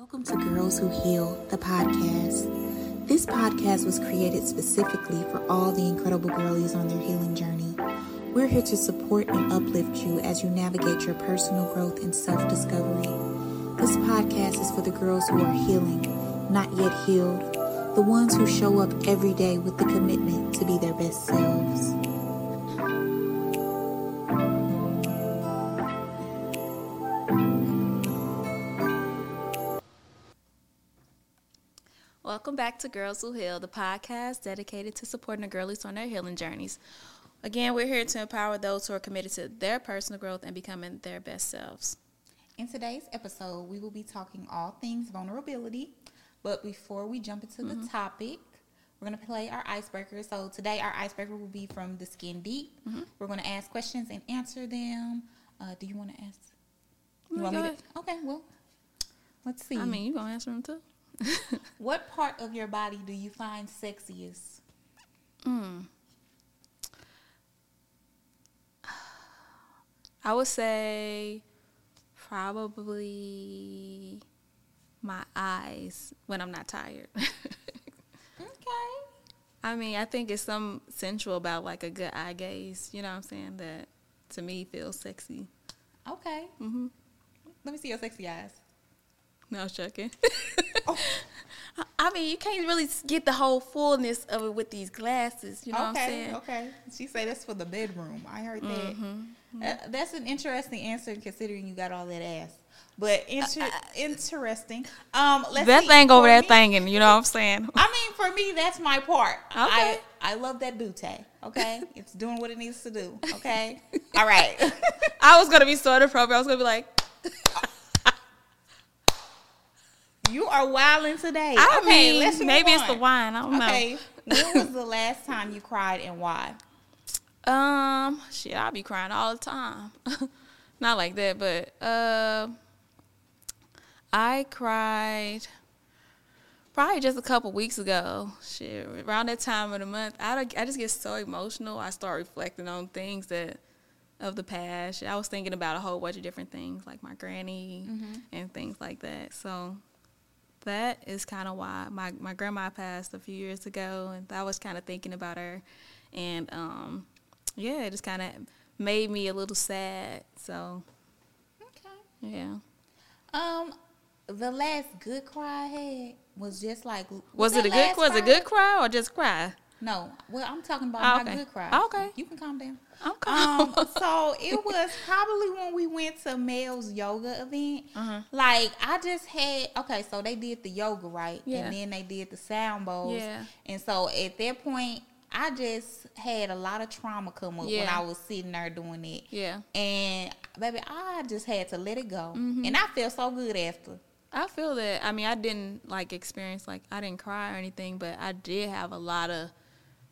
Welcome to Girls Who Heal, the podcast. This podcast was created specifically for all the incredible girlies on their healing journey. We're here to support and uplift you as you navigate your personal growth and self discovery. This podcast is for the girls who are healing, not yet healed, the ones who show up every day with the commitment to be their best selves. Back to Girls Who Heal, the podcast dedicated to supporting the girlies on their healing journeys. Again, we're here to empower those who are committed to their personal growth and becoming their best selves. In today's episode, we will be talking all things vulnerability. But before we jump into Mm-hmm. the topic, we're going to play our icebreaker. So today, our icebreaker will be from the Skin Deep. Mm-hmm. We're going to ask questions and answer them. Uh, do you want to ask? You No, want me to? Okay, well, let's see. I mean, you're gonna answer them too? what part of your body do you find sexiest? Mm. I would say probably my eyes when I'm not tired. Okay. I mean, I think it's some sensual about like a good eye gaze. You know what I'm saying? That to me feels sexy. Okay. hmm Let me see your sexy eyes. No, I was joking. Oh. I mean, you can't really get the whole fullness of it with these glasses. You know what I'm okay, saying? okay. She said that's for the bedroom. I heard that. Mm-hmm. Uh, that's an interesting answer considering you got all that ass. But inter- interesting. Um, let's that see. thing over there me- thinking, you know what I'm saying? I mean, for me, that's my part. Okay. I, I love that booty. Okay, it's doing what it needs to do. Okay. all right. I was gonna be so inappropriate. I was gonna be like, you are wilding today. I okay, mean, maybe it's on. the wine. I don't Okay. when was the last time you cried and why? Um, shit, I be crying all the time. Not like that, but uh, I cried probably just a couple weeks ago. Shit, around that time of the month, I I just get so emotional. I start reflecting on things that of the past. I was thinking about a whole bunch of different things, like my granny and things like that. So that is kind of why my my grandma passed a few years ago, and I was kind of thinking about her, and um, yeah, it just kind of made me a little sad. So Okay. yeah, Um, the last good cry I had was just like. was that it a good was it a cry? good cry or just cry? No. Well, I'm talking about Oh, my good cry. Okay. You can calm down. I'm Um, so it was probably when we went to Mel's yoga event. Uh-huh. Like I just had okay, so they did the yoga right, Yeah. and then they did the sound bowls. Yeah. And so at that point, I just had a lot of trauma come up when I was sitting there doing it. yeah, And baby, I just had to let it go, Mm-hmm. and I felt so good after. I feel that. I mean, I didn't like experience like I didn't cry or anything, but I did have a lot of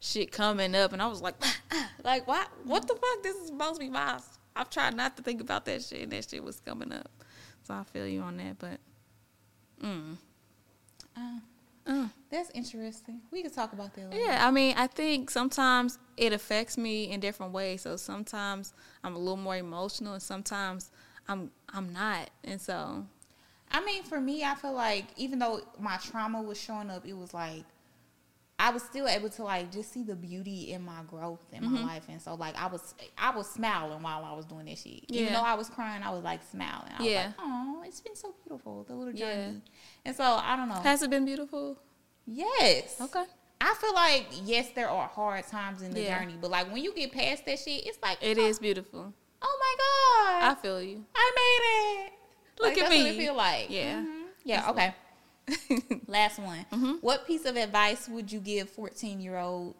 shit coming up, and I was like, like what? What the fuck? This is supposed to be my. I've tried not to think about that shit, and that shit was coming up. So I feel you on that, but. Mm. Uh, Uh. that's interesting. We could talk about that later. Yeah, I mean, I think sometimes it affects me in different ways. So sometimes I'm a little more emotional, and sometimes I'm I'm not, and so I mean, for me, I feel like even though my trauma was showing up, it was like I was still able to like just see the beauty in my growth in Mm-hmm. my life, and so like I was I was smiling while I was doing this shit. Yeah. Even though I was crying, I was like smiling. I was Yeah. like, oh, it's been so beautiful, the little Yeah. journey. And so I don't know. has it been beautiful? yes. Okay. I feel like yes, there are hard times in the Yeah. journey, but like when you get past that shit, it's like It oh, is beautiful. Oh my god, I feel you. I made it. Look Like, at that's What me. it feel like. Yeah. Mhm. Yeah. Okay. Last one. Mm-hmm. What piece of advice would you give fourteen year old?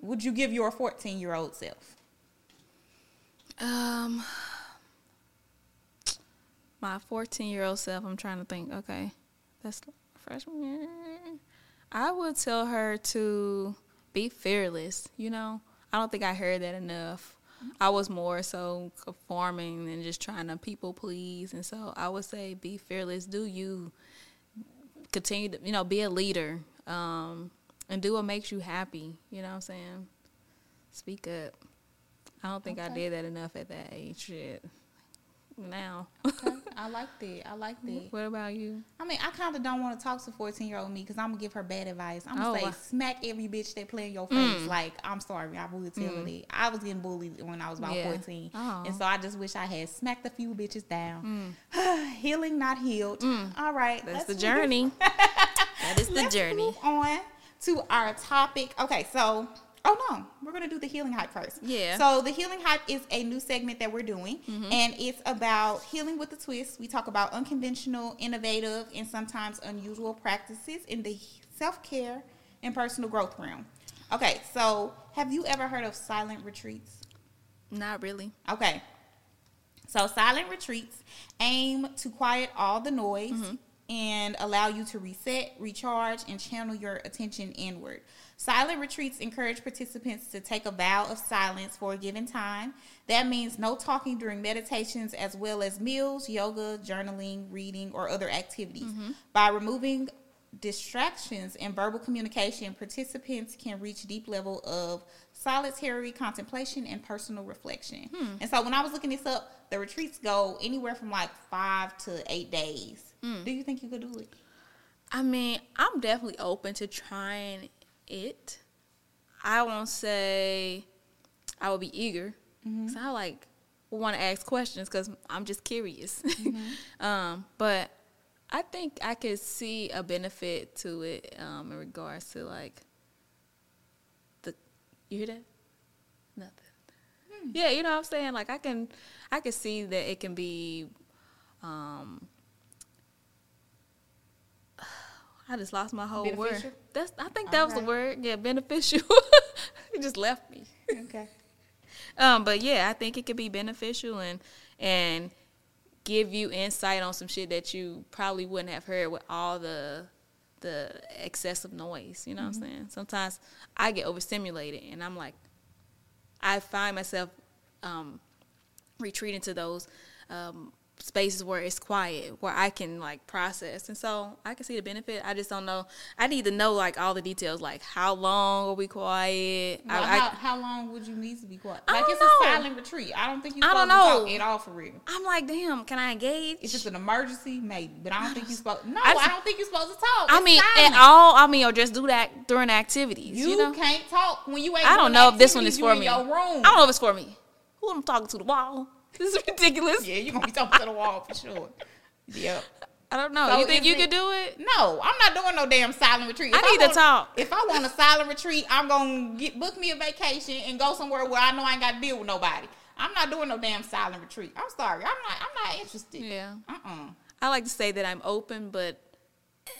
Would you give your fourteen year old self? Um, my 14 year old self, I'm trying to think, okay, that's freshman year. I would tell her to be fearless, you know? I don't think I heard that enough. I was more so conforming and just trying to people please. And so I would say be fearless, do you. Continue to, you know, be a leader um, and do what makes you happy. You know what I'm saying? Speak up. I don't think I did that enough at that age. Shit. Now. Okay, I like that. I like that. what about you? I mean, I kind of don't want to talk to 14 year old me because I'm gonna give her bad advice. I'm gonna Oh, say, smack every bitch that play in your mm. face. Like, I'm sorry, I would tell her that. I was getting bullied when I was about Yeah. 14, Oh. and so I just wish I had smacked a few bitches down. Mm. Healing, not healed. All right, That's the journey. that is the let's journey. Move on to our topic. Okay, so oh no, we're gonna do the healing hype first. Yeah. So the healing hype is a new segment that we're doing, mm-hmm. and it's about healing with a twist. We talk about unconventional, innovative, and sometimes unusual practices in the self care and personal growth realm. Okay, so have you ever heard of silent retreats? Not really. Okay. So silent retreats aim to quiet all the noise mm-hmm. and allow you to reset, recharge, and channel your attention inward. Silent retreats encourage participants to take a vow of silence for a given time. That means no talking during meditations, as well as meals, yoga, journaling, reading, or other activities. Mm-hmm. By removing distractions and verbal communication, participants can reach deep level of solitary contemplation and personal reflection. Hmm. And so when I was looking this up, the retreats go anywhere from like five to eight days. Hmm. Do you think you could do it? I mean, I'm definitely open to trying it. I won't say I will be eager. So I like want to ask questions because I'm just curious. um, but I think I could see a benefit to it um, in regards to like the. You hear that? Nothing. Yeah, you know what I'm saying. Like I can, I can see that it can be. Um, I just lost my whole word. That's I think that was the word. Yeah, beneficial. it just left me. Okay. Um, but yeah, I think it could be beneficial and and give you insight on some shit that you probably wouldn't have heard with all the the excessive noise. You know what I'm saying? Sometimes I get overstimulated and I'm like, I find myself um, retreating to those um, spaces where it's quiet, where I can like process, and so I can see the benefit. I just don't know. I need to know like all the details, like how long are we quiet? Well, I, how, I, how long would you need to be quiet? I Like it's know. a silent retreat. I don't think you I don't know. talk at all for real. I'm like, damn, can I engage? It's just an emergency, maybe, but I don't think you're supposed. No, I I, don't think you're supposed to talk. I mean, silent. at all. I mean, or just do that during activities. You, You, know, can't talk when you ain't. I don't know if this one is for me. Your I don't know if it's for me. Who am I talking to? The wall. This is ridiculous. Yeah, you're gonna be talking to the wall for sure. Yep. I don't know. So you think you it- could do it? No, I'm not doing no damn silent retreat. I need to want- talk. If I want a silent retreat, I'm gonna get book me a vacation and go somewhere where I know I ain't got to deal with nobody. I'm not doing no damn silent retreat. I'm sorry. I'm not. I'm not interested. Yeah. Uh. uh I like to say that I'm open, but eh,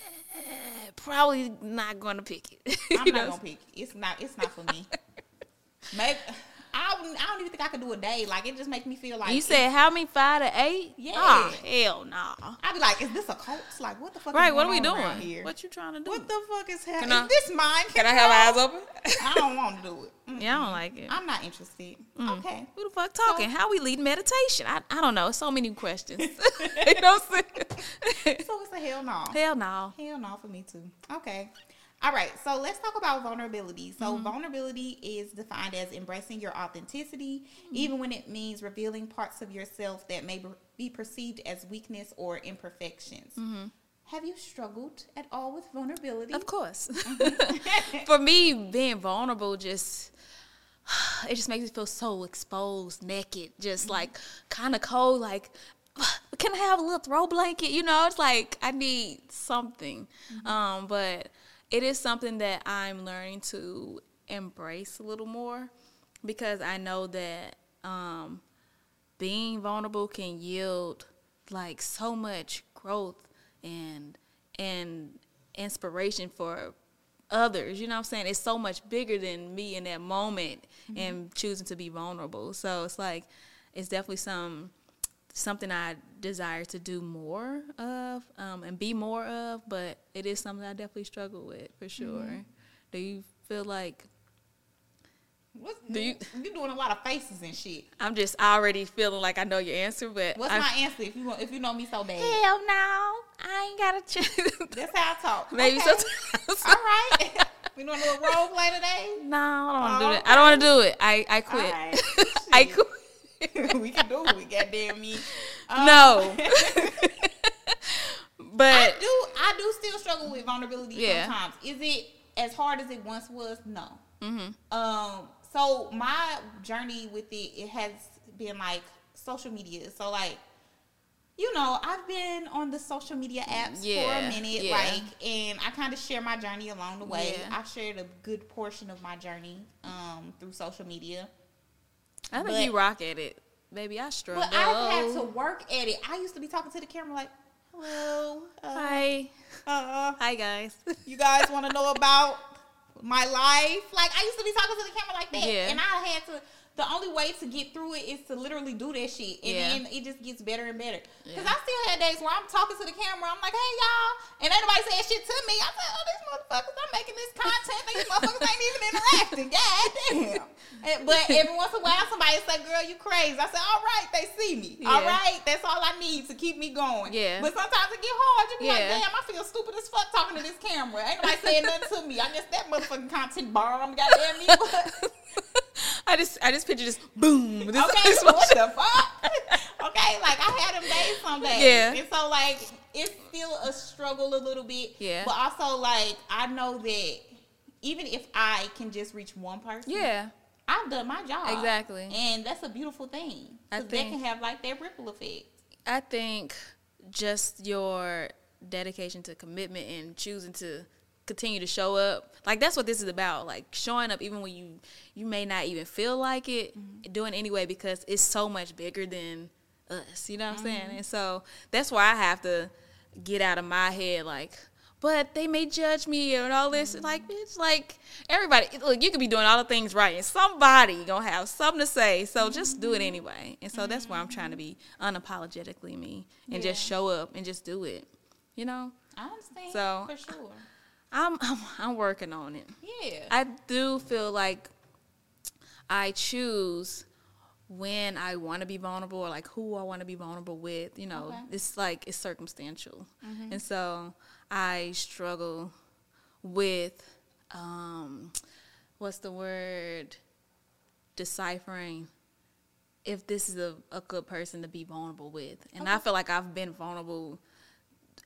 probably not going to pick it. I'm not know? gonna pick. it. It's not. It's not for me. Maybe. I don't, I don't even think I could do a day. Like it just makes me feel like You said how many? Five to eight? Yeah. Oh, hell no. I'd be like, is this a cult? Like what the fuck? Right, Is what are we doing? here? What you trying to do? What the fuck is happening? Can Is this mine? Can I have my eyes open? I don't want to do it. Mm. yeah, I don't like it. I'm not interested. Mm. Okay. Who the fuck talking? How we lead meditation? I, I don't know. So many questions. you know what I'm saying? So it's a hell no. Hell no. Hell no for me too. Okay. All right. So let's talk about vulnerability. So mm-hmm. vulnerability is defined as embracing your authenticity, mm-hmm. even when it means revealing parts of yourself that may be perceived as weakness or imperfections. Mm-hmm. Have you struggled at all with vulnerability? Of course. For me, being vulnerable just it just makes me feel so exposed, naked, just like kind of cold. Like, can I have a little throw blanket? You know, it's like I need something. Um, but it is something that I'm learning to embrace a little more because I know that um, being vulnerable can yield like so much growth and and inspiration for others. You know what I'm saying? It's so much bigger than me in that moment and choosing to be vulnerable. So it's like it's definitely some something I desire to do more of um, and be more of, but it is something I definitely struggle with for sure. Do you feel like What's, Do you- you're doing a lot of faces and shit. I'm just already feeling like I know your answer, but What's I, my answer if you want, if you know me so bad? hell no, I ain't got a chance. That's how I talk. Maybe Okay. sometimes. All right. we doing a little role play today. No, I don't want to do that. I don't want to do it. I I quit. right. I quit. we can do it. We goddamn me. Um, no. but I do. I do still struggle with vulnerability Yeah. sometimes. Is it as hard as it once was? No. Mm-hmm. Um. So my journey with it, it has been like social media. So like, you know, I've been on the social media apps for a minute, yeah. like, and I kind of share my journey along the way. Yeah. I've shared a good portion of my journey um through social media. I think but- you rock at it, baby. I struggle. But I've had to work at it. I used to be talking to the camera like, "Hello, uh, Hi, uh, hi guys. you guys want to know about my life? Like I used to be talking to the camera like that, Yeah. and I had to. The only way to get through it is to literally do that shit, and Yeah. then it just gets better and better. Because Yeah. I still had days where I'm talking to the camera, I'm like, "Hey y'all," and ain't nobody saying shit to me. I said, "Oh, these motherfuckers, I'm making this content. These motherfuckers ain't even interacting. God damn." And- but every once in a while, somebody say, "Girl, you crazy." I said, "All right, they see me. All Yeah. right, that's all I need to keep me going." Yeah. But sometimes it get hard. You be like, "Damn, I feel stupid as fuck talking to this camera. Ain't nobody saying nothing to me. I guess that motherfucking content bomb. Goddamn me." What? I just I just picture this boom. This, okay, this what the fuck? okay, like I had them days some days. Yeah. And so like it's still a struggle a little bit. Yeah. But also like I know that even if I can just reach one person, yeah, I've done my job. Exactly. And that's a beautiful thing. I 'Cause that can have like that ripple effect. I think just your dedication to commitment and choosing to continue to show up. Like that's what this is about like showing up even when you you may not even feel like it mm-hmm. doing it anyway because it's so much bigger than us you know what i'm saying? Mm-hmm. And so that's why i have to get out of my head like but they may judge me and all this mm-hmm. like it's like everybody look you could be doing all the things right and somebody gonna have something to say so just do it anyway. And so that's why i'm trying to be unapologetically me and just show up and just do it you know? I understand So- for sure. I'm i'm, I'm working on it Yeah. I do feel like I choose when I want to be vulnerable or like who I want to be vulnerable with. You know, Okay. it's like it's circumstantial, and so I struggle with um, what's the word deciphering if this is a, a good person to be vulnerable with, and I feel like I've been vulnerable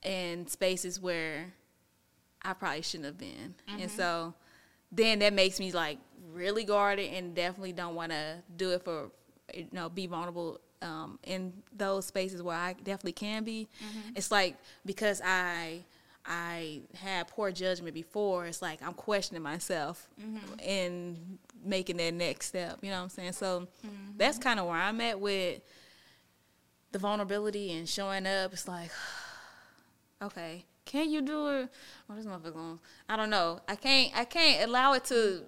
in spaces where I probably shouldn't have been. And mm-hmm. so then that makes me like really guarded and definitely don't want to do it for, you know, be vulnerable um, in those spaces where I definitely can be. Mm-hmm. It's like because I. I had poor judgment before. It's like I'm questioning myself mm-hmm. and making that next step. You know what I'm saying? So that's kind of where I'm at with the vulnerability and showing up. It's like, okay, can you do it? Oh, this motherfucker going I don't know. I can't. I can't allow it to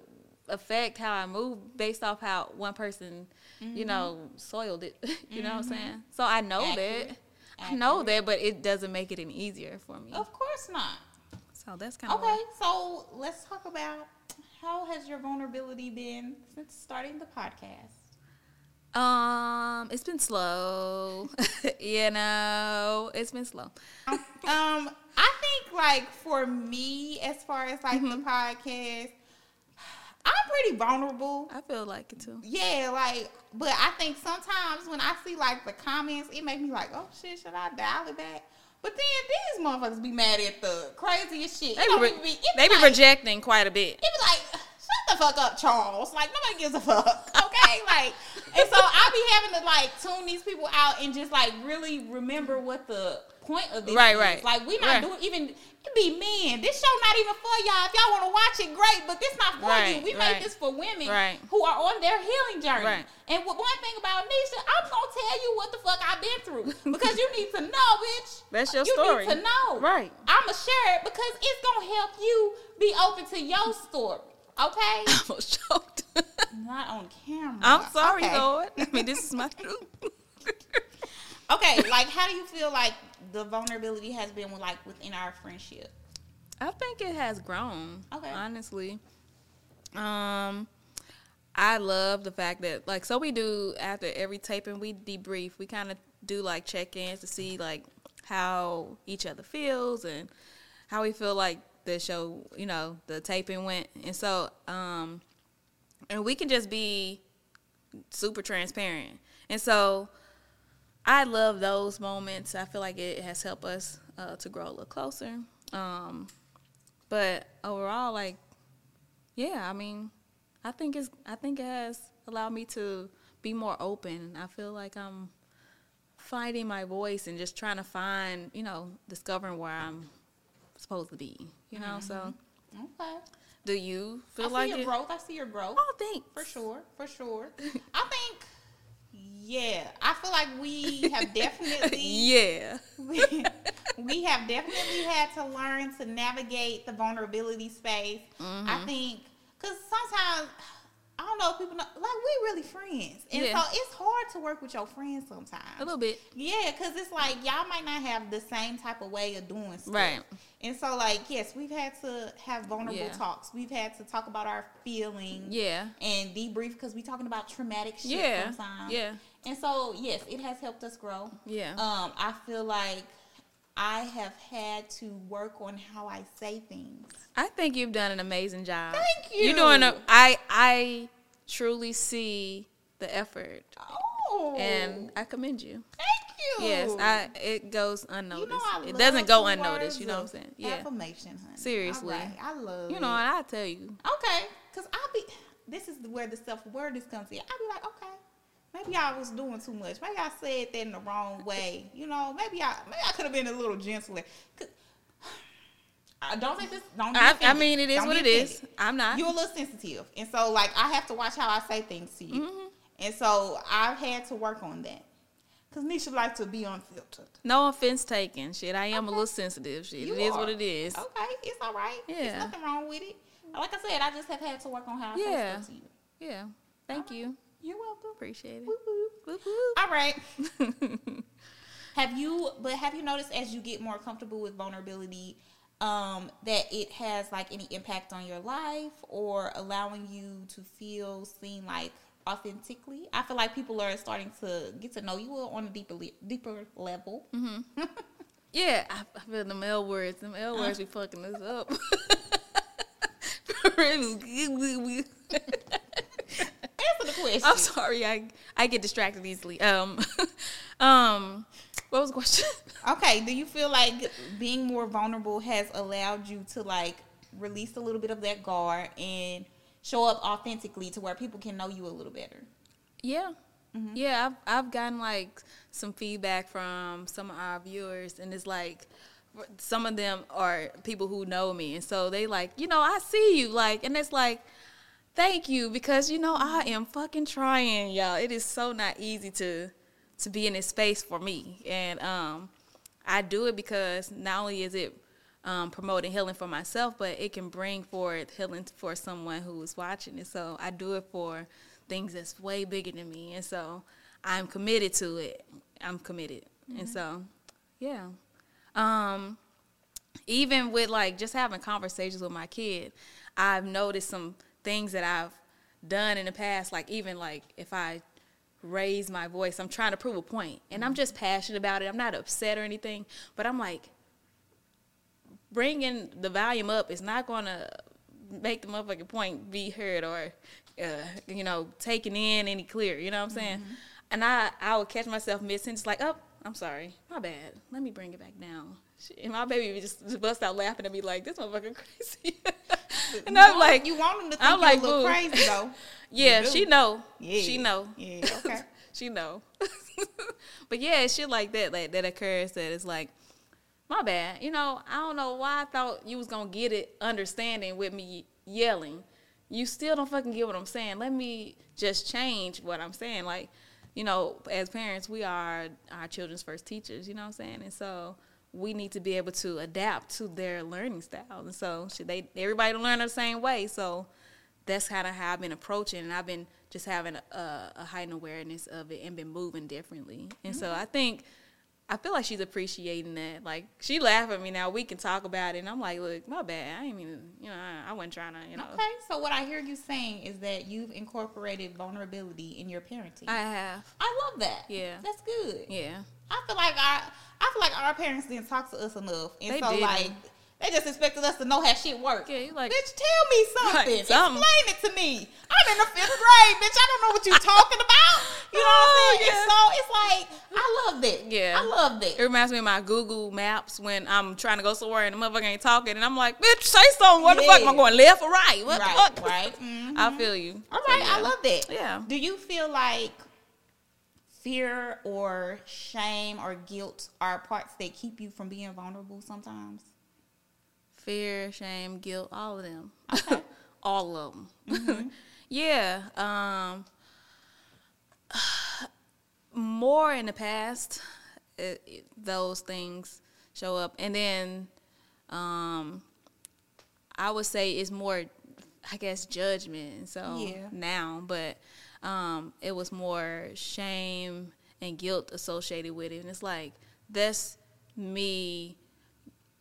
affect how I move based off how one person, you mm-hmm. know, soiled it. you know what I'm mm-hmm. saying? So I know Accurate. that. I know that, but it doesn't make it any easier for me. Of course not. So that's kind of Okay, so let's talk about how has your vulnerability been since starting the podcast? Um, it's been slow. you know, it's been slow. um, I think like for me, as far as like Mm-hmm. the podcast, I'm pretty vulnerable. I feel like it too. Yeah, like, but I think sometimes when I see like the comments, it make me like, oh shit, should I dial it back? But then these motherfuckers be mad at the craziest shit. They be, re- be, they be like, rejecting quite a bit. it be like, the fuck up, Charles. Like nobody gives a fuck. Okay, like, and so I be having to like tune these people out and just like really remember what the point of this Right, is. right. Like we not Right. doing even. It be men. This show not even for y'all. If y'all want to watch it, great. But this not for Right, you. We right. made this for women Right. who are on their healing journey. And what, one thing about Nisha, I'm gonna tell you what the fuck I've been through because you need to know, bitch. That's your you story. You need to know. Right. I'ma share it because it's gonna help you be open to your story. Okay? I was choked. Not on camera. I'm sorry, okay. Lord. I mean, this is my truth. Okay, like how do you feel like the vulnerability has been like within our friendship? I think it has grown. Okay. Honestly. Um I love the fact that like so we do after every taping we debrief. We kind of do like check-ins to see like how each other feels and how we feel like the show, you know, the taping went. And so um and we can just be super transparent. And so I love those moments. I feel like it has helped us uh, to grow a little closer. Um, but overall, like, yeah, I mean, I think it's I think it has allowed me to be more open. I feel like I'm finding my voice and just trying to find, you know, discovering where I'm supposed to be. You know, so Okay. do you feel like I see like your it? growth. I see your growth. Oh, thanks. For sure, for sure. I think, yeah, I feel like we have definitely, yeah. we, we have definitely had to learn to navigate the vulnerability space. Mm-hmm. I think, because sometimes, I don't know if people know, like, we really friends. And Yeah. so it's hard to work with your friends sometimes. A little bit. Yeah, because it's like y'all might not have the same type of way of doing stuff. Right. And so, like, yes, we've had to have vulnerable Yeah. talks. We've had to talk about our feelings Yeah. and debrief because we're talking about traumatic shit Yeah. sometimes. Yeah. And so, yes, it has helped us grow. Yeah. Um, I feel like I have had to work on how I say things. I think you've done an amazing job. Thank you. You're doing a you. I I truly see the effort Oh, and I commend you. thank you. Yes, I it goes You unnoticed. know, I it doesn't go unnoticed, you know what I'm saying? Yeah. Affirmation, honey. Seriously. Right. I love You know, and I tell you. Okay, because I'll be. This is where the self awareness comes in. I'll be like, okay, maybe I was doing too much. Maybe I said that in the wrong way. You know, maybe I maybe I could have been a little gentler. I don't think this. Don't I, I mean, it is what it is. I'm not. You're a little sensitive, and so like I have to watch how I say things to you, Mm-hmm. and so I've had to work on that. Cause Nisha likes to be unfiltered. No offense taken. Shit, I am a little sensitive. Shit, You it is are. what it is. Okay, it's all right. There's Yeah. nothing wrong with it. Like I said, I just have had to work on how I say Yeah. stuff to you. Yeah. Thank you. You're welcome. Appreciate it. Whoop, whoop. Whoop, whoop. All right. have you? But have you noticed as you get more comfortable with vulnerability, um, that it has like any impact on your life or allowing you to feel seen like authentically? I feel like people are starting to get to know you on a deeper le- deeper level. Yeah, I, I feel the L words. The L words be fucking us up. Answer the question. I'm sorry, I I get distracted easily. Um, um, what was the question? Okay, do you feel like being more vulnerable has allowed you to like release a little bit of that guard and show up authentically to where people can know you a little better? Yeah. Yeah, I've I've gotten like some feedback from some of our viewers, and it's like some of them are people who know me, and so they like, you know, I see you, like, and it's like, thank you because you know I am fucking trying, y'all. It is so not easy to to be in this space for me, and um, I do it because not only is it um, promoting healing for myself, but it can bring forth healing for someone who is watching it. So I do it for things that's way bigger than me, and so I'm committed to it. I'm committed, and so yeah. Um, even with like just having conversations with my kid, I've noticed some things that I've done in the past. Like even like if I raise my voice, I'm trying to prove a point, and I'm just passionate about it. I'm not upset or anything, but I'm like bringing the volume up is not going to make the motherfucking point be heard or uh, you know taken in any clear. You know what I'm saying? And I I would catch myself mid sentence like, oh, I'm sorry, my bad. Let me bring it back down. And my baby would just just bust out laughing at me like, this motherfucker crazy. and You I'm want- like, you want them to I'm think you're like, boo. crazy though. yeah, she know. Yeah. She know. Yeah, okay. she know. but yeah, shit like that like that occurs that it's like, my bad. You know, I don't know why I thought you was gonna get it understanding with me yelling. You still don't fucking get what I'm saying. Let me just change what I'm saying. Like, you know, as parents, we are our children's first teachers, you know what I'm saying? And so we need to be able to adapt to their learning style. And so should they everybody learn the same way. So that's kind of how I've been approaching, and I've been just having a, a heightened awareness of it and been moving differently. And so mm-hmm. I think I feel like she's appreciating that. Like she laugh at me now. We can talk about it, and I'm like, look, my bad. I ain't even, you know, I, I wasn't trying to, you know. Okay, so what I hear you saying is that you've incorporated vulnerability in your parenting. I have, I love that. Yeah. that's good. yeah, I feel like our I feel like our parents didn't talk to us enough, and They so didn't. like they just expected us to know how shit works. yeah. You like, Bitch, tell me something. Right, something. Explain it to me. I'm in the fifth grade, bitch. I don't know what you're talking about. You know what I'm saying? yeah. And so it's like I love that. Yeah. I love that. It reminds me of my Google Maps when I'm trying to go somewhere and the motherfucker ain't talking, and I'm like, bitch, say something. Where the fuck am I going, left or right? What right, the fuck? right. Mhm. I feel you. All So, right, I love that. Yeah. Do you feel like fear or shame or guilt are parts that keep you from being vulnerable sometimes? Fear, shame, guilt, all of them. Okay. all of them. Mm-hmm. yeah. Um, more in the past, it, it- those things show up, and then um, I would say it's more, I guess, judgment. So Yeah. now, but um, it was more shame and guilt associated with it, and it's like that's me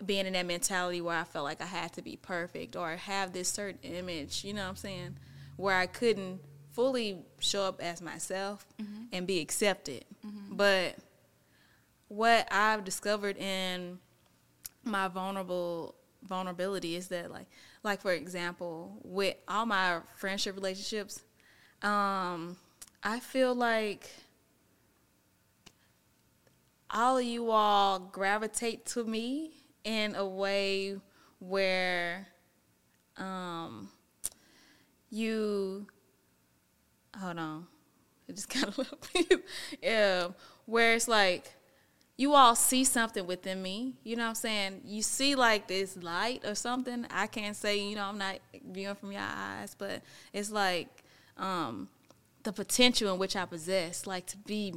being in that mentality where I felt like I had to be perfect or have this certain image, you know what I'm saying? Where I couldn't fully show up as myself and be accepted. But what I've discovered in my vulnerable vulnerability is that like like for example, with all my friendship relationships, um, I feel like all of you all gravitate to me in a way where um you hold on. It just kind of yeah where it's like you all see something within me you know what i'm saying? You see like this light or something. I can't say you know i'm not viewing from your eyes but it's like um the potential in which i possess like to be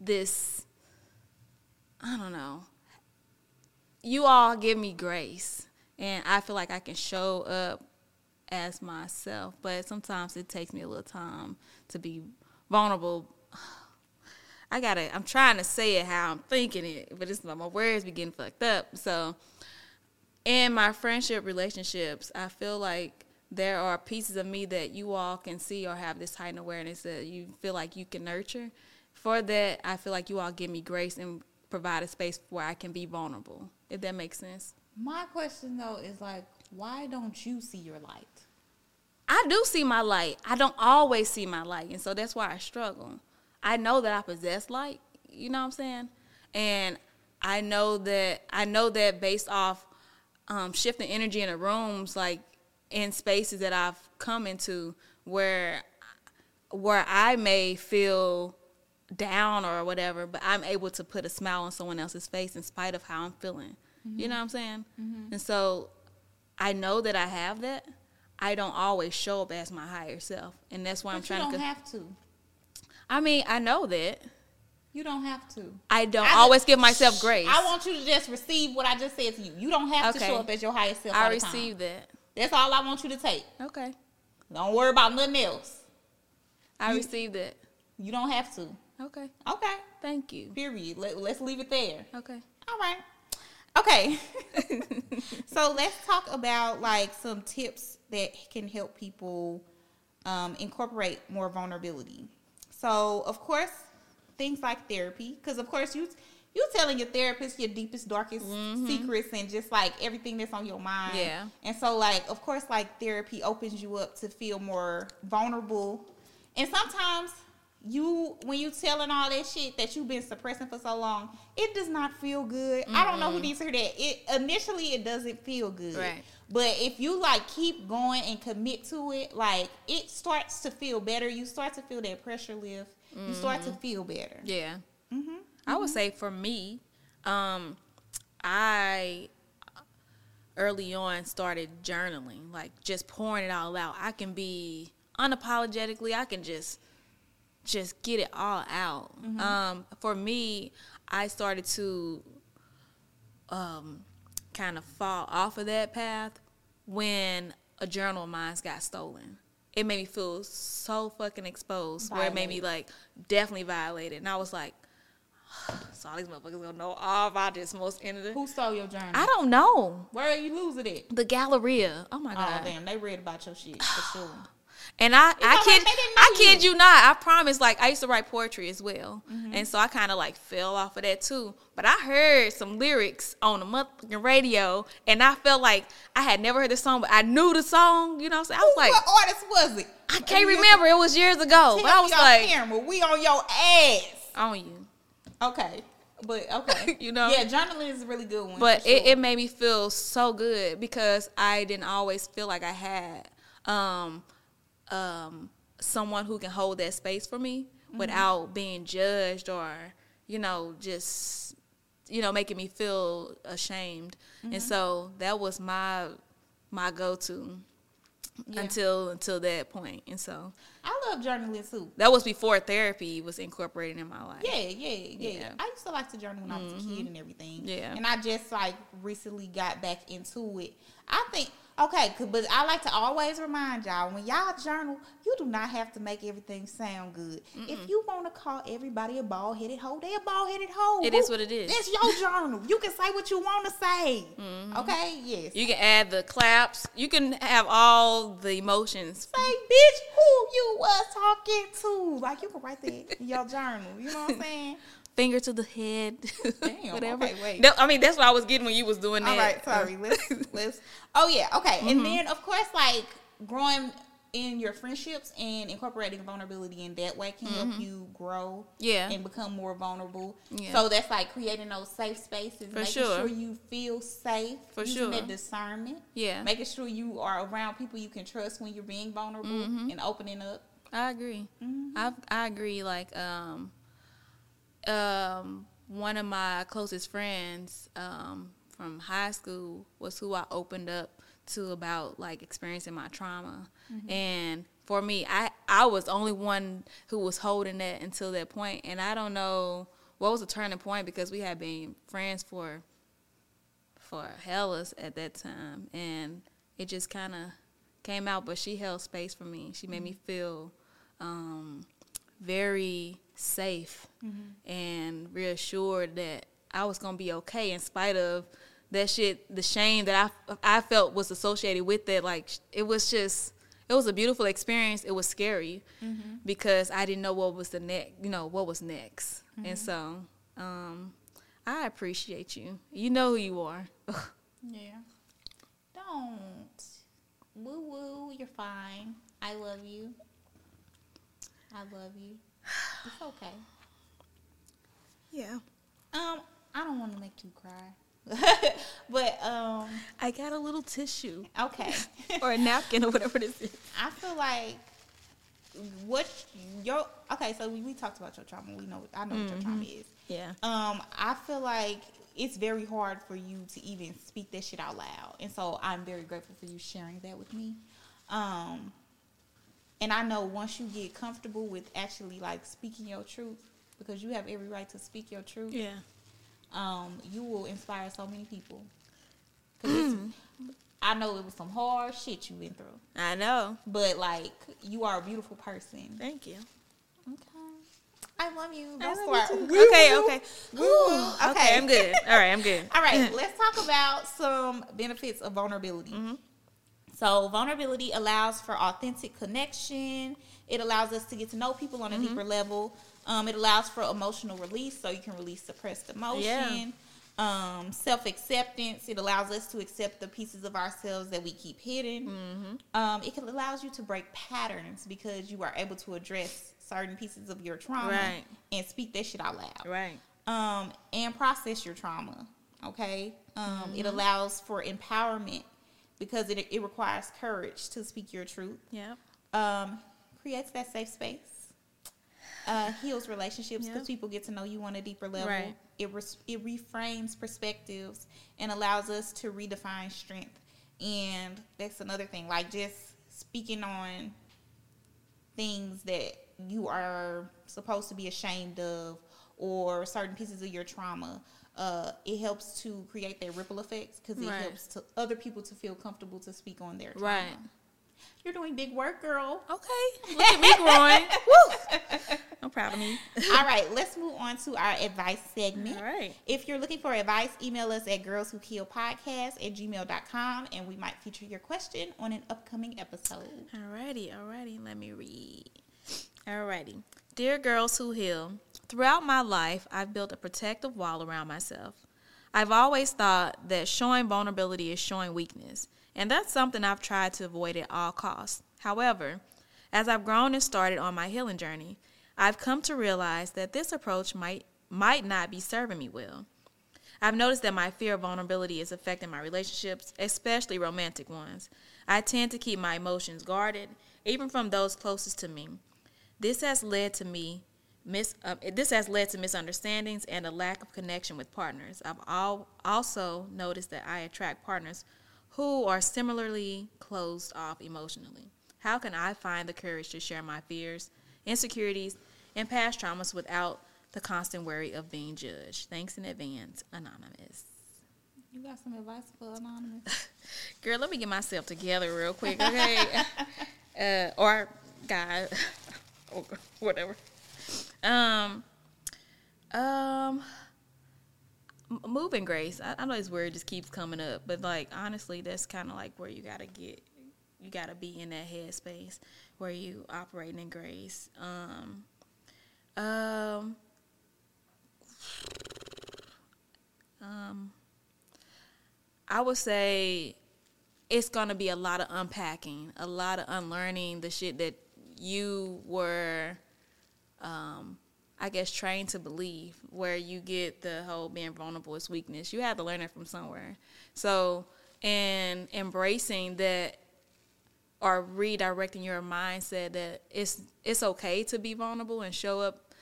this I don't know. You all give me grace, and I feel like I can show up as myself. But sometimes it takes me a little time to be vulnerable. I gotta. I'm trying to say it how I'm thinking it, but it's my words be getting fucked up. So, in my friendship relationships, I feel like there are pieces of me that you all can see or have this heightened awareness that you feel like you can nurture. For that, I feel like you all give me grace and provide a space where I can be vulnerable. If that makes sense. My question though is like, why don't you see your light? I do see my light. I don't always see my light, and so that's why I struggle. I know that I possess light. You know what I'm saying? And I know that I know that based off um, shifting energy in the rooms, like in spaces that I've come into, where where I may feel down or whatever, but I'm able to put a smile on someone else's face in spite of how I'm feeling. You know what I'm saying? And so I know that I have that. I don't always show up as my higher self, and that's why I'm But you trying don't to. have to. I mean, I know that. You don't have to. I don't I always just- give myself grace. I want you to just receive what I just said to you. You don't have to show up as your higher self. I all the time. receive that. That's all I want you to take. Okay, Don't worry about nothing else. I You- receive that. You don't have to. Okay, Okay. thank you. Period. Let, let's leave it there. Okay. All right. Okay. so let's talk about like some tips that can help people um, incorporate more vulnerability. So of course, things like therapy, because of course you you telling your therapist your deepest, darkest secrets and just like everything that's on your mind. Yeah. And so like of course like therapy opens you up to feel more vulnerable. And sometimes you when you telling all that shit that you've been suppressing for so long, it does not feel good. I don't know who needs to hear that. It initially it doesn't feel good. Right. But if you like keep going and commit to it, like it starts to feel better. You start to feel that pressure lift. You start to feel better. Yeah. Mm-hmm. I would say for me, um, I early on started journaling, like just pouring it all out. I can be unapologetically. I can just just get it all out. Um, for me, I started to um, kind of fall off of that path when a journal of mine got stolen. It made me feel so fucking exposed, where it made me like definitely violated, and I was like, so all these motherfuckers gonna know all about this most end of the. Who stole your journal? I don't know Where are you losing it? the Galleria. Oh my god. Oh damn, they read about your shit for sure. And I, I like kid, I kid you. you not. I promise. Like I used to write poetry as well, Mm-hmm. and so I kind of like fell off of that too. But I heard some lyrics on the motherfucking radio, and I felt like I had never heard the song, but I knew the song. You know, what I'm saying? I was like, what artist was it? I can't remember. It was years ago, but I was like, camera. we on your ass. on you. Okay, but okay, You know? yeah, journaling is a really good one. But for it, it made me feel so good because I didn't always feel like I had um, um, someone who can hold that space for me Mm-hmm. without being judged or, you know, just, you know, making me feel ashamed. Mm-hmm. And so that was my my go to Yeah. until until that point. And so I love journaling too. that was before therapy was incorporated in my life. Yeah, yeah, yeah, Yeah. I used to like to journal when I was a kid and everything. Yeah. And I just like recently got back into it. I think okay, but I like to always remind y'all when y'all journal, you do not have to make everything sound good. If you want to call everybody a bald headed hoe, they a bald headed hoe. It is what it is. It's your journal. You can say what you want to say. Mm-hmm. Okay. Yes. You can add the claps. You can have all the emotions say, bitch, who you was talking to? Like you can write that in your journal. You know what I'm saying? finger to the head, Damn, whatever. okay, wait. That- I mean, that's what I was getting when you was doing that. All right, sorry. Let's let's. Oh yeah, okay. Mm-hmm. And then of course, like growing in your friendships and incorporating vulnerability in that way can help you grow. Mm-hmm. Yeah. And become more vulnerable. Yeah. So that's like creating those safe spaces, For making sure. sure you feel safe, For using sure. that discernment. Yeah. Making sure you are around people you can trust when you're being vulnerable Mm-hmm. and opening up. I agree. I I agree. Like um, um, one of my closest friends um, from high school was who I opened up to about like experiencing my trauma, and for me, I I was only one who was holding that until that point, and I don't know what was the turning point because we had been friends for for hellas at that time, and it just kind of came out. But she held space for me. She made me feel um, very safe mm-hmm. and reassured that I was gonna be okay in spite of that shit, the shame that I I felt was associated with that. Like it was just. It was a beautiful experience. It was scary mm-hmm. because I didn't know what was the next, you know, what was next. And mm-hmm. so, um, I appreciate you. You know who you are. Yeah. Don't. Woo woo, you're fine. I love you. I love you. It's okay. yeah. Um, I don't want to make you cry. but um I got a little tissue okay. or a napkin or whatever this is. I feel like what your okay, so we, we talked about your trauma. We know I know what your trauma is. Yeah. Um, I feel like it's very hard for you to even speak that shit out loud, and so I'm very grateful for you sharing that with me. Um, and I know once you get comfortable with actually like speaking your truth, because you have every right to speak your truth. Yeah. Um, you will inspire so many people. it's I know it was some hard shit you went through, I know. but like you are a beautiful person. Thank you. Okay, I love you. Don't love you. Okay, okay. Okay. okay. I'm good. All right, I'm good. All right, let's talk about some benefits of vulnerability. Mm-hmm. So, vulnerability allows for authentic connection. It allows us to get to know people on a Mm-hmm. deeper level. Um, it allows for emotional release, so you can release suppressed emotion. Um, Self acceptance. It allows us to accept the pieces of ourselves that we keep hidden. Mm-hmm. Um, it can, allows you to break patterns because you are able to address certain pieces of your trauma Right. and speak that shit out loud Right. um, and process your trauma. Okay, um, it allows for empowerment because it it requires courage to speak your truth. Yeah. Um, creates that safe space. Uh, heals relationships because Yeah. people get to know you on a deeper level. Right. It it reframes perspectives and allows us to redefine strength. And that's another thing, like just speaking on things that you are supposed to be ashamed of or certain pieces of your trauma uh, it helps to create that ripple effects because it Right. helps to other people to feel comfortable to speak on their trauma. Right. You're doing big work, girl. Okay, look at me growing. Woo! I'm proud of me. All right, let's move on to our advice segment. All right. If you're looking for advice, email us at girlswhohealpodcast at gmail.com and we might feature your question on an upcoming episode. Alrighty, alrighty, let me read. Alrighty. Dear girls who heal, throughout my life, I've built a protective wall around myself. I've always thought that showing vulnerability is showing weakness, and that's something I've tried to avoid at all costs. However, as I've grown and started on my healing journey, I've come to realize that this approach might might not be serving me well. I've noticed that my fear of vulnerability is affecting my relationships, especially romantic ones. I tend to keep my emotions guarded, even from those closest to me. This has led to me mis- uh, this has led to misunderstandings and a lack of connection with partners. I've al- also noticed that I attract partners who are similarly closed off emotionally. How can I find the courage to share my fears, insecurities, and past traumas without the constant worry of being judged? Thanks in advance, Anonymous. You got some advice for Anonymous? Girl, let me get myself together real quick, okay? uh, or God, or whatever. Um, um, moving grace. I, I know this word just keeps coming up, but like honestly, that's kind of like where you gotta get. You gotta be in that headspace where you operating in grace. Um, um, um. I would say it's gonna be a lot of unpacking, a lot of unlearning the shit that you were, um, I guess, trained to believe. Where you get the whole being vulnerable is weakness. You had to learn it from somewhere. So, and embracing that or redirecting your mindset that it's it's okay to be vulnerable and show up,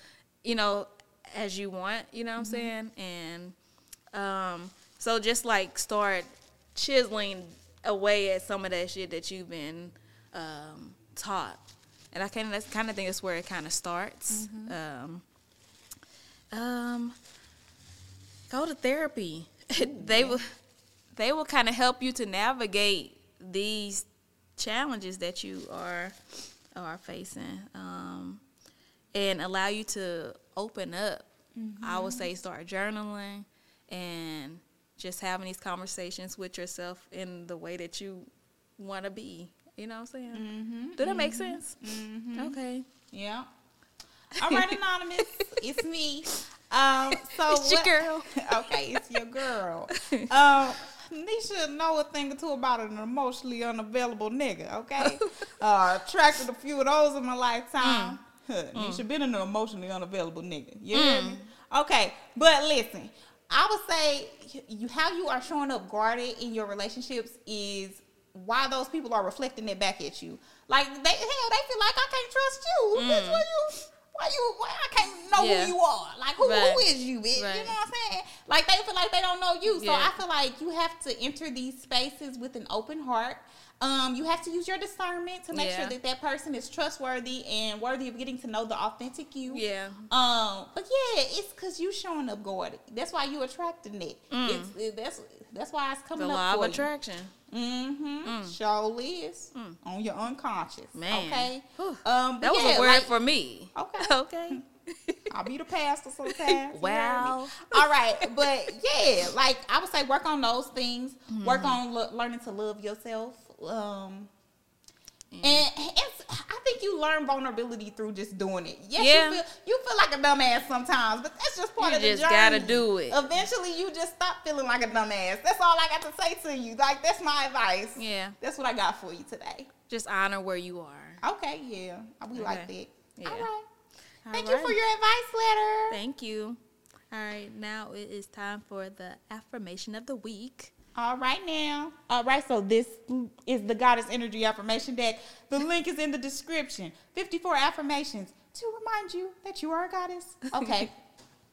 you know, as you want. You know what I'm saying? And um, so just like start chiseling away at some of that shit that you've been um, taught. And I kind of kind of think that's where it kind of starts. Um, um, go to therapy. they will they will kind of help you to navigate these challenges that you are are facing um, and allow you to open up. I would say start journaling and just having these conversations with yourself in the way that you want to be. You know what I'm saying? Mm-hmm, Do that make sense? Okay. Yeah. All right, Anonymous. it's me. Um, so It's your girl. okay, it's your girl. Um, Nisha know a thing or two about an emotionally unavailable nigga. Okay, uh, attracted a few of those in my lifetime. Huh, Nisha been an emotionally unavailable nigga. You hear me? Okay, but listen, I would say you how you are showing up guarded in your relationships is why those people are reflecting it back at you. Like they hell, they feel like I can't trust you. Bitch, why you? Why you? Why I can't know Yeah. who you are? Like who, Right. who is you, bitch? Right. You know what I'm saying? Like they feel like they don't know you. So Yeah. I feel like you have to enter these spaces with an open heart. Um, you have to use your discernment to make Yeah. sure that that person is trustworthy and worthy of getting to know the authentic you. Yeah. Um, but yeah, it's because you showing up guarded. That's why you attracting it. It's it, that's that's why it's The coming law up of for you. Mm-hmm. Sure is on your unconscious. Man. Okay. Um, That was yeah, a word like, for me. Okay. Okay. I'll be the pastor sometimes. you hear me? Wow. All right, but yeah, like I would say, work on those things. Mm-hmm. Work on lo- learning to love yourself. Um, Mm. and it's, I think you learn vulnerability through just doing it. Yes, Yeah. you feel you feel like a dumbass sometimes, but that's just part You of the journey. just gotta do it. Eventually, you just stop feeling like a dumbass. That's all I got to say to you. Like that's my advice. Yeah. That's what I got for you today. Just honor where you are. Okay, yeah, we like that. Okay. All Yeah. right. All Thank you for your advice letter. Thank you. All right, now it is time for the affirmation of the week. All right now. All right, so this is the Goddess Energy Affirmation Deck. The link is in the description. 54 affirmations to remind you that you are a goddess. Okay.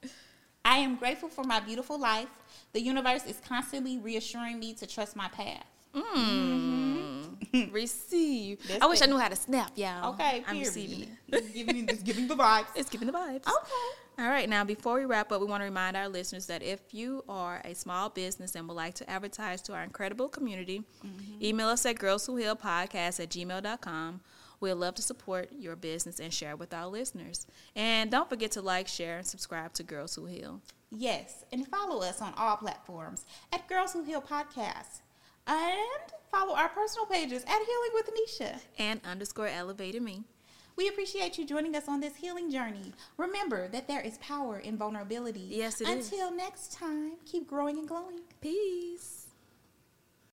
I am grateful for my beautiful life. The universe is constantly reassuring me to trust my path. mm-hmm Receive. That's I wish I knew how to snap, y'all. Okay, I'm period. receiving it. Just giving, just giving the vibes. It's giving the vibes. Okay. All right, now before we wrap up, we want to remind our listeners that if you are a small business and would like to advertise to our incredible community, mm-hmm. email us at girlswhohealpodcast at gmail.com. We'd love to support your business and share with our listeners. And don't forget to like, share, and subscribe to Girls Who Heal. Yes, and follow us on all platforms at Girls Who Heal Podcast. And follow our personal pages at Healing with Nisha And underscore elevated me. We appreciate you joining us on this healing journey. Remember that there is power in vulnerability. Yes, it Until is. next time, keep growing and glowing. Peace.